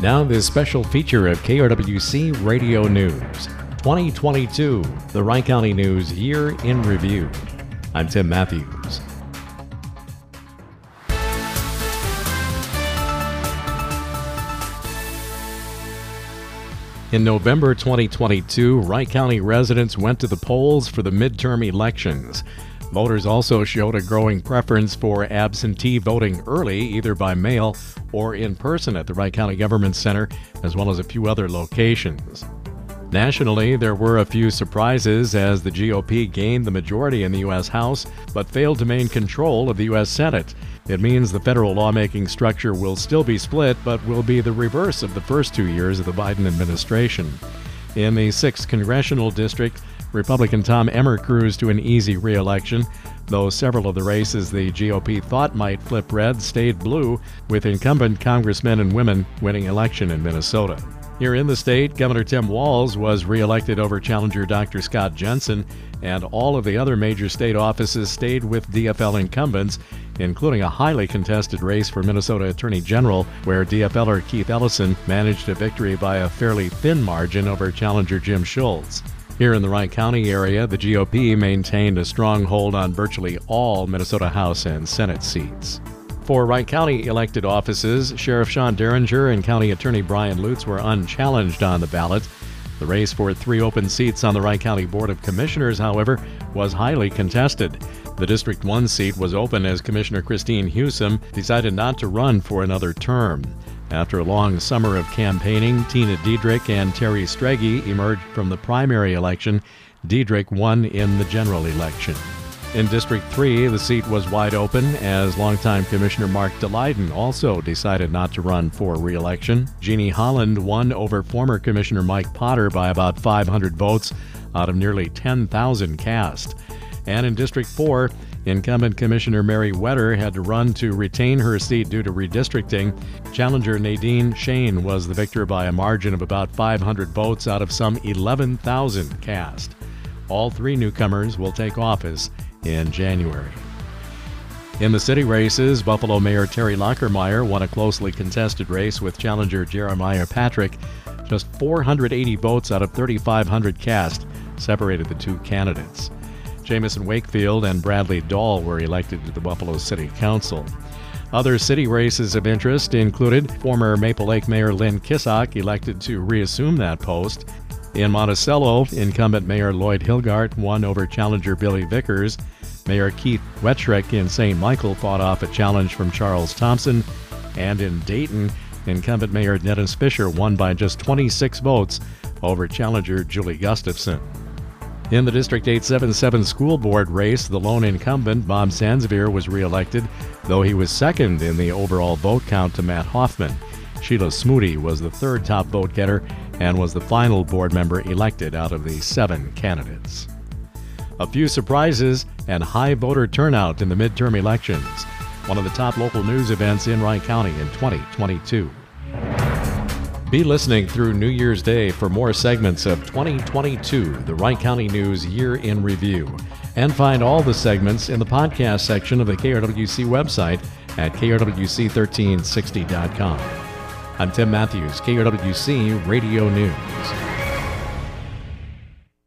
Now, this special feature of KRWC Radio News 2022, the Wright County News Year in Review. I'm Tim Matthews. In November 2022, Wright County residents went to the polls for the midterm elections. Voters also showed a growing preference for absentee voting early, either by mail or in person at the Wright County Government Center, as well as a few other locations. Nationally, there were a few surprises as the GOP gained the majority in the U.S. House but failed to maintain control of the U.S. Senate. It means the federal lawmaking structure will still be split but will be the reverse of the first two years of the Biden administration. In the 6th Congressional District, Republican Tom Emmer cruised to an easy reelection, though several of the races the GOP thought might flip red stayed blue, with incumbent congressmen and women winning election in Minnesota. Here in the state, Governor Tim Walz was reelected over challenger Dr. Scott Jensen, and all of the other major state offices stayed with DFL incumbents, including a highly contested race for Minnesota Attorney General, where DFLer Keith Ellison managed a victory by a fairly thin margin over challenger Jim Schultz. Here in the Wright County area, the GOP maintained a strong hold on virtually all Minnesota House and Senate seats. For Wright County elected offices, Sheriff Sean Deringer and County Attorney Brian Lutes were unchallenged on the ballot. The race for three open seats on the Wright County Board of Commissioners, however, was highly contested. The District 1 seat was open as Commissioner Christine Husom decided not to run for another term. After a long summer of campaigning, Tina Diedrich and Terry Strege emerged from the primary election. Diedrich won in the general election. In District 3, the seat was wide open as longtime Commissioner Mark Daleiden also decided not to run for re election. Jeannie Holland won over former Commissioner Mike Potter by about 500 votes out of nearly 10,000 cast. And in District 4, Incumbent Commissioner Mary Wetter had to run to retain her seat due to redistricting. Challenger Nadine Schoen was the victor by a margin of about 500 votes out of some 11,000 cast. All three newcomers will take office in January. In the city races, Buffalo Mayor Teri Lachermeier won a closely contested race with challenger Jeremiah Patrick. Just 480 votes out of 3,500 cast separated the two candidates. Jamison Wakefield and Bradley Dahl were elected to the Buffalo City Council. Other city races of interest included former Maple Lake Mayor Lynn Kissock, elected to reassume that post. In Monticello, incumbent Mayor Lloyd Hilgart won over challenger Billy Vickers. Mayor Keith Wetschreck in St. Michael fought off a challenge from Charles Thompson. And in Dayton, incumbent Mayor Dennis Fisher won by just 26 votes over challenger Julie Gustafson. In the District 877 school board race, the lone incumbent, Bob Sansevere, was reelected, though he was second in the overall vote count to Matt Hoffman. Sheila Smoody was the third top vote getter and was the final board member elected out of the seven candidates. A few surprises and high voter turnout in the midterm elections. One of the top local news events in Wright County in 2022. Be listening through New Year's Day for more segments of 2022, the Wright County News Year in Review. And find all the segments in the podcast section of the KRWC website at krwc1360.com. I'm Tim Matthews, KRWC Radio News.